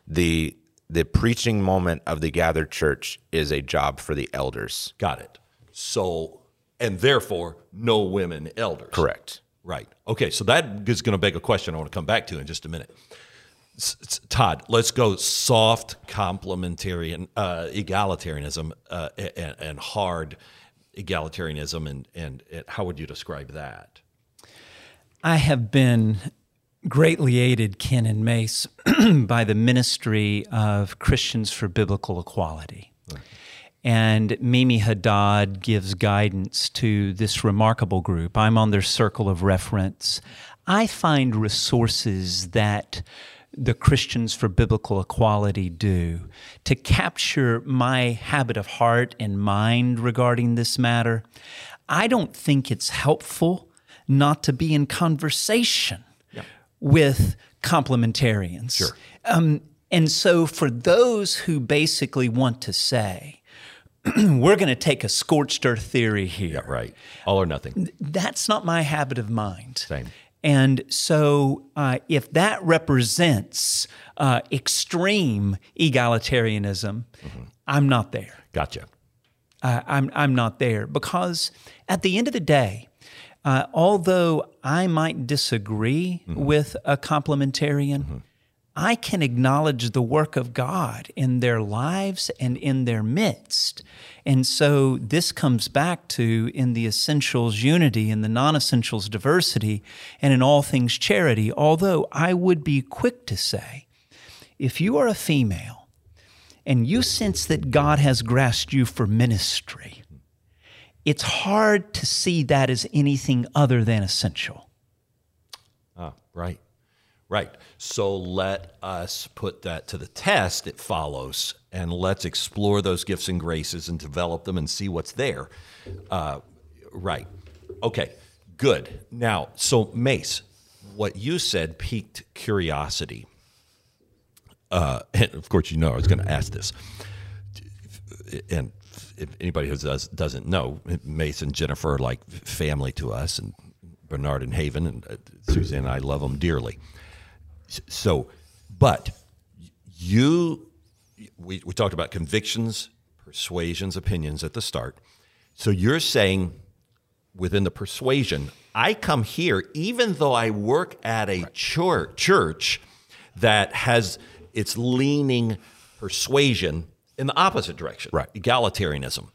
the the preaching moment of the gathered church is a job for the elders. Got it. So, and therefore, no women elders. Correct. Right. Okay. So that is going to beg a question I want to come back to in just a minute. Todd, let's go soft complementarian uh, egalitarianism uh, and, and hard egalitarianism, and, and and how would you describe that? I have been greatly aided, Ken and Mace, [clears throat] by the ministry of Christians for Biblical Equality. And Mimi Haddad gives guidance to this remarkable group. I'm on their circle of reference. I find resources that the Christians for Biblical Equality do to capture my habit of heart and mind regarding this matter. I don't think it's helpful not to be in conversation with complementarians. Sure. Um, and so, for those who basically want to say, [clears throat] we're going to take a scorched earth theory here, Right. All or nothing. that's not my habit of mind. Same. And so, uh, if that represents uh, extreme egalitarianism, I'm not there. Gotcha. Uh, I'm I'm not there because at the end of the day, uh, although I might disagree with a complementarian, I can acknowledge the work of God in their lives and in their midst. And so this comes back to in the essentials unity, in the non essentials diversity, and in all things charity. Although I would be quick to say, if you are a female and you sense that God has grasped you for ministry, it's hard to see that as anything other than essential. Ah, right. Right. So let us put that to the test, it follows, and let's explore those gifts and graces and develop them and see what's there. Uh, right. Okay. Good. Now, so Mace, what you said piqued curiosity. Uh, [laughs] and of course, you know I was going to ask this. And if anybody who does, doesn't know, Mace and Jennifer are like family to us, and Bernard and Haven, and uh, Suzanne and I love them dearly. So, but you, we, we talked about convictions, persuasions, opinions at the start. So you're saying within the persuasion, I come here, even though I work at a church, church that has its leaning persuasion in the opposite direction, Right. Egalitarianism.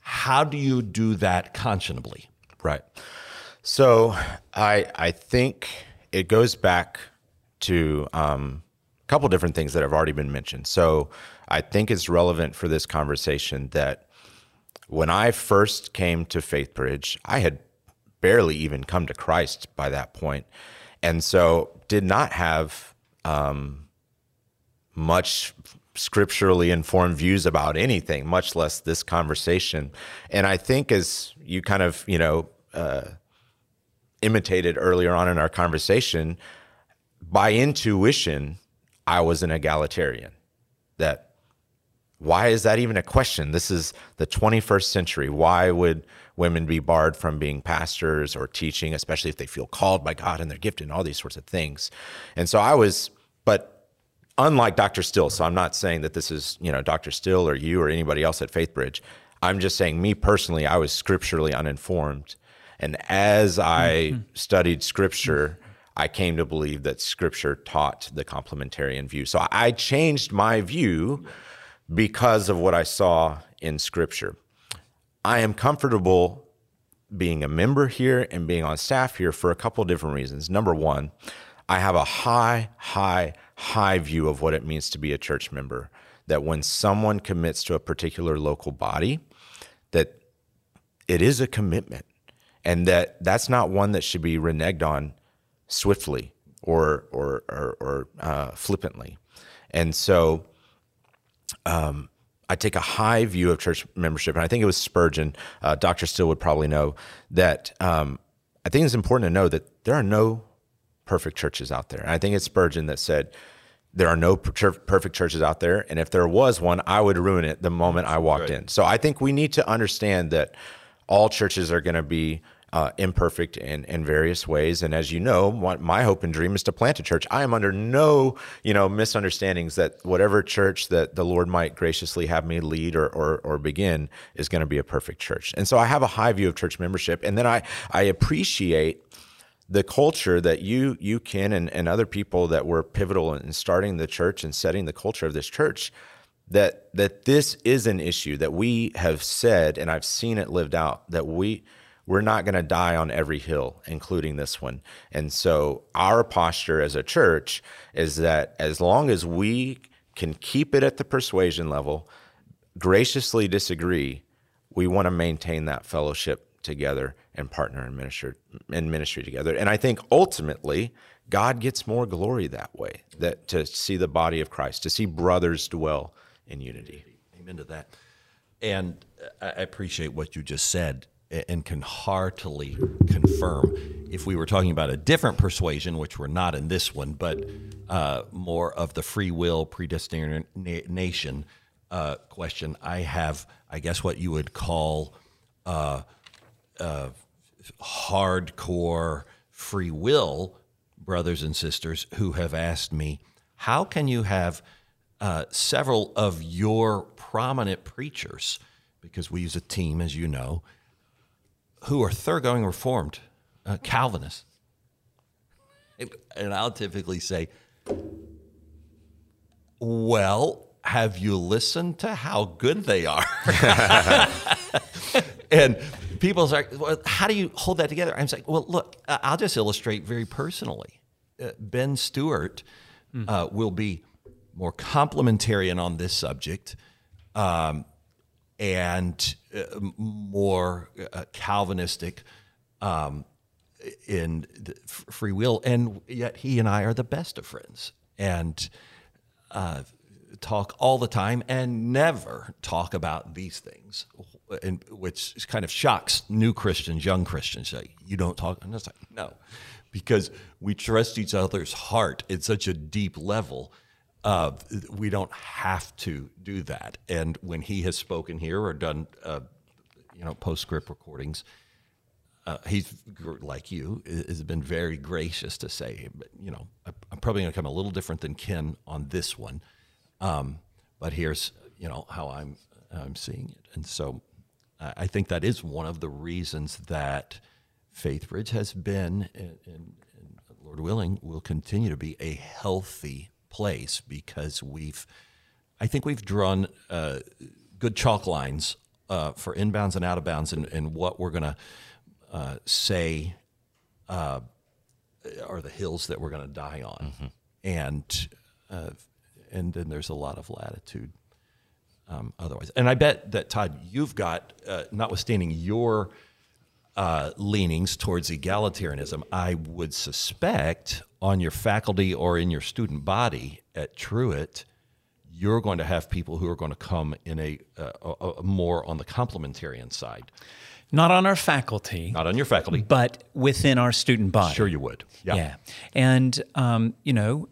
How do you do that conscionably? Right. So I I think it goes back to um, a couple different things that have already been mentioned. So I think it's relevant for this conversation that when I first came to FaithBridge, I had barely even come to Christ by that point, and so did not have um, much scripturally informed views about anything, much less this conversation. And I think as you kind of you know imitated earlier on in our conversation, by intuition, I was an egalitarian. That why is that even a question? This is the 21st century. Why would women be barred from being pastors or teaching, especially if they feel called by God and they're gifted and all these sorts of things? And so I was, but unlike Dr. Still, so I'm not saying that this is, you know, Dr. Still or you or anybody else at FaithBridge. I'm just saying, me personally, I was scripturally uninformed. And as I mm-hmm. studied scripture, I came to believe that scripture taught the complementarian view. So I changed my view because of what I saw in scripture. I am comfortable being a member here and being on staff here for a couple of different reasons. Number one, I have a high, high, high view of what it means to be a church member. That when someone commits to a particular local body, that it is a commitment and that that's not one that should be reneged on swiftly or or or, or uh, flippantly. And so um, I take a high view of church membership, and I think it was Spurgeon. Uh, Doctor Still would probably know that. Um, I think it's important to know that there are no perfect churches out there. And I think it's Spurgeon that said there are no per- perfect churches out there, and if there was one, I would ruin it the moment I walked Right. in. So I think we need to understand that all churches are going to be uh, imperfect in, in various ways. And as you know, my, my hope and dream is to plant a church. I am under no, you know, misunderstandings that whatever church that the Lord might graciously have me lead or, or, or begin is going to be a perfect church. And so I have a high view of church membership. And then I, I appreciate the culture that you you can and, and other people that were pivotal in starting the church and setting the culture of this church that that this is an issue that we have said and I've seen it lived out that we we're not going to die on every hill, including this one. And so, our posture as a church is that as long as we can keep it at the persuasion level, graciously disagree, we want to maintain that fellowship together and partner in ministry, in ministry together. And I think ultimately, God gets more glory that way. That to see the body of Christ, to see brothers dwell in unity. Amen to that. And I appreciate what you just said and can heartily confirm if we were talking about a different persuasion, which we're not in this one, but uh, more of the free will predestination uh, question, I have, I guess, what you would call uh, uh hardcore free will brothers and sisters who have asked me, how can you have uh, several of your prominent preachers? Because we use a team, as you know, who are thoroughgoing Reformed, uh, Calvinists. And I'll typically say, well, have you listened to how good they are? [laughs] and people say, well, how do you hold that together? I'm like, well, look, I'll just illustrate very personally. Uh, ben Stuart mm. uh, will be more complementarian on this subject. Um, and uh, more uh, Calvinistic um, in free will, and yet he and I are the best of friends, and uh, talk all the time, and never talk about these things, and which kind of shocks new Christians, young Christians. Say you don't talk, and it's like no, because we trust each other's heart at such a deep level uh, we don't have to do that. And when he has spoken here or done, uh, you know, postscript recordings, uh, he's like you has been very gracious to say, but you know, I'm probably going to come a little different than Ken on this one, um, but here's you know how I'm I'm seeing it, and so I think that is one of the reasons that FaithBridge has been, and, and Lord willing, will continue to be a healthy place because we've, I think we've drawn uh, good chalk lines uh, for inbounds and out of bounds and, and what we're going to uh, say uh, are the hills that we're going to die on. Mm-hmm. And, uh, and then there's a lot of latitude um, otherwise. And I bet that, Todd, you've got, uh, notwithstanding your uh, leanings towards egalitarianism, I would suspect on your faculty or in your student body at Truett, you're going to have people who are going to come in a, uh, a, a more on the complementarian side. Not on our faculty. Not on your faculty. But within our student body. Sure, you would. Yeah. yeah. And, um, you know,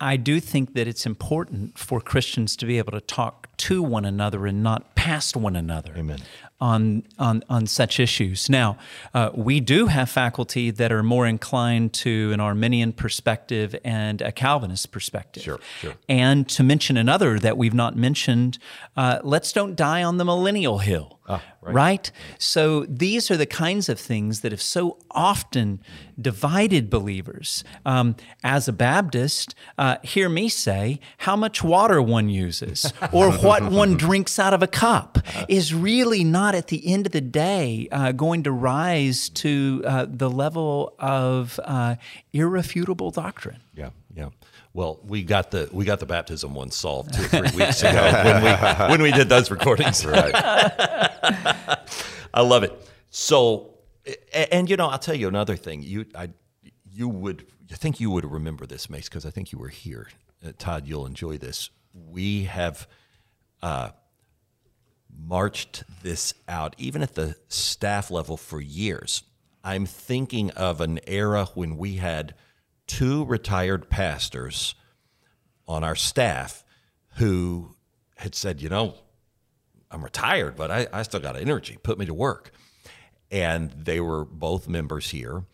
I do think that it's important for Christians to be able to talk to one another and not past one another. Amen on on on such issues. Now, uh, we do have faculty that are more inclined to an Arminian perspective and a Calvinist perspective. Sure, sure. And to mention another that we've not mentioned, uh, let's don't die on the millennial hill. Ah, right. right. So these are the kinds of things that have so often divided believers. Um, as a Baptist, uh, hear me say how much water one uses [laughs] or what one drinks out of a cup is really not at the end of the day uh, going to rise to uh, the level of uh, irrefutable doctrine. Yeah, yeah. Well, we got the we got the baptism one solved two or three weeks ago when we when we did those recordings. Right. [laughs] I love it. So, and you know, I'll tell you another thing. You, I, you would, I think you would remember this, Mace, because I think you were here. Uh, Todd, you'll enjoy this. We have uh, marched this out, even at the staff level, for years. I'm thinking of an era when we had two retired pastors on our staff who had said, you know, I'm retired, but I, I still got energy. Put me to work. and they were both members here.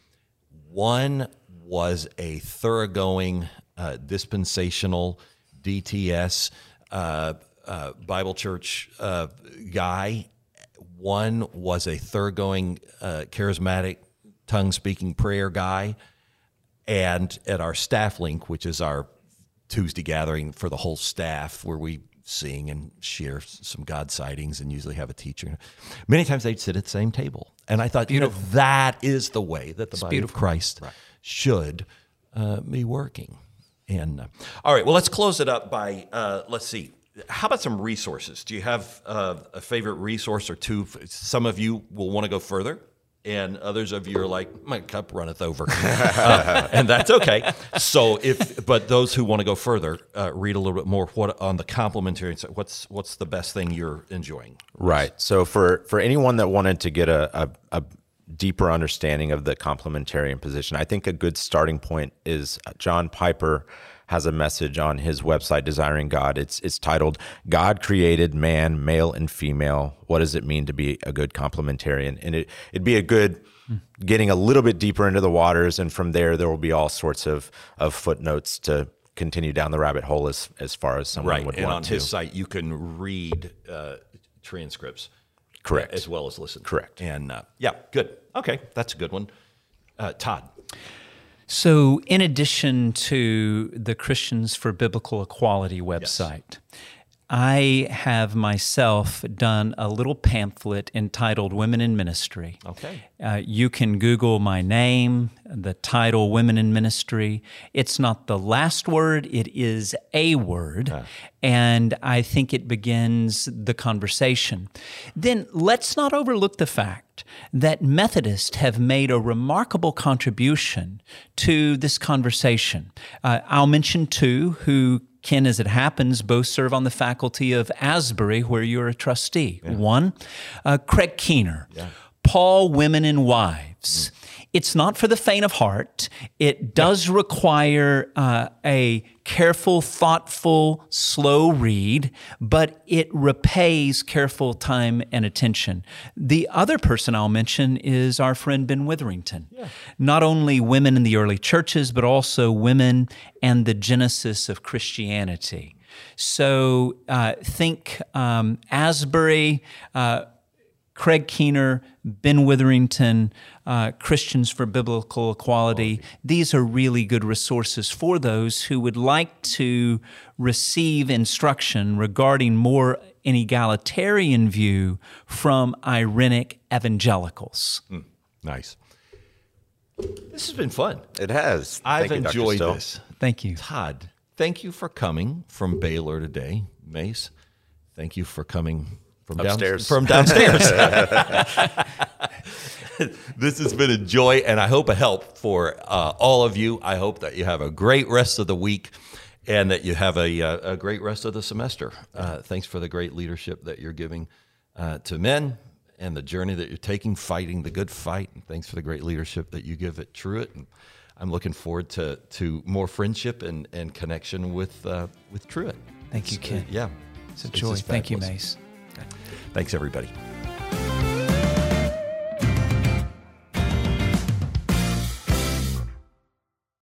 One was a thoroughgoing uh, dispensational DTS uh, uh, Bible church uh, guy. One was a thoroughgoing uh, charismatic tongue speaking prayer guy. And at our staff link, which is our Tuesday gathering for the whole staff, where we sing and share some God sightings and usually have a teacher. Many times they'd sit at the same table. And I thought, beautiful. you know, that is the way that the it's body beautiful. of Christ right. should uh, be working. And uh, all right, well, let's close it up by uh, let's see. How about some resources? Do you have uh, a favorite resource or two? Some of you will want to go further and others of you are like, my cup runneth over, [laughs] uh, and that's okay. So if, but those who want to go further, uh, read a little bit more. What on the complementary? What's what's the best thing you're enjoying? Right. So for for anyone that wanted to get a, a, a deeper understanding of the complementarian position, I think a good starting point is John Piper has a message on his website, Desiring God. It's it's titled "God Created Man, Male and Female. What does it mean to be a good complementarian?" And it it'd be a good getting a little bit deeper into the waters, and from there there will be all sorts of of footnotes to continue down the rabbit hole as as far as someone would want. right. would and want on to. his site, you can read uh, transcripts. Correct. As well as listen. Correct. And uh, yeah, good. Okay, that's a good one. Uh, Todd. So, in addition to the Christians for Biblical Equality website, yes. I have myself done a little pamphlet entitled Women in Ministry. Okay. Uh, you can Google my name, the title Women in Ministry. It's not the last word, it is a word. Uh. And I think it begins the conversation. Then let's not overlook the fact that Methodists have made a remarkable contribution to this conversation. Uh, I'll mention two who Ken, as it happens, both serve on the faculty of Asbury, where you're a trustee. Yeah. One, uh, Craig Keener, yeah. Paul, Women and Wives. Mm. It's not for the faint of heart. It does require uh, a careful, thoughtful, slow read, but it repays careful time and attention. The other person I'll mention is our friend Ben Witherington. Yeah. Not only women in the early churches, but also women and the genesis of Christianity. So uh, think um, Asbury. Uh, Craig Keener, Ben Witherington, uh, Christians for Biblical Equality. These are really good resources for those who would like to receive instruction regarding more an egalitarian view from Irenic evangelicals. Mm, nice. This has been fun. It has. I've thank enjoyed you, this. Thank you. Todd, thank you for coming from Baylor today. Mace, thank you for coming from upstairs. Down, from downstairs. [laughs] this has been a joy, and I hope a help for uh, all of you. I hope that you have a great rest of the week and that you have a, uh, a great rest of the semester. Uh, thanks for the great leadership that you're giving uh, to men and the journey that you're taking, fighting the good fight. And thanks for the great leadership that you give at Truett. And I'm looking forward to, to more friendship and, and connection with, uh, with Truett. Thank you, Ken. yeah. It's a joy. Thank you, Mace. Thanks, everybody.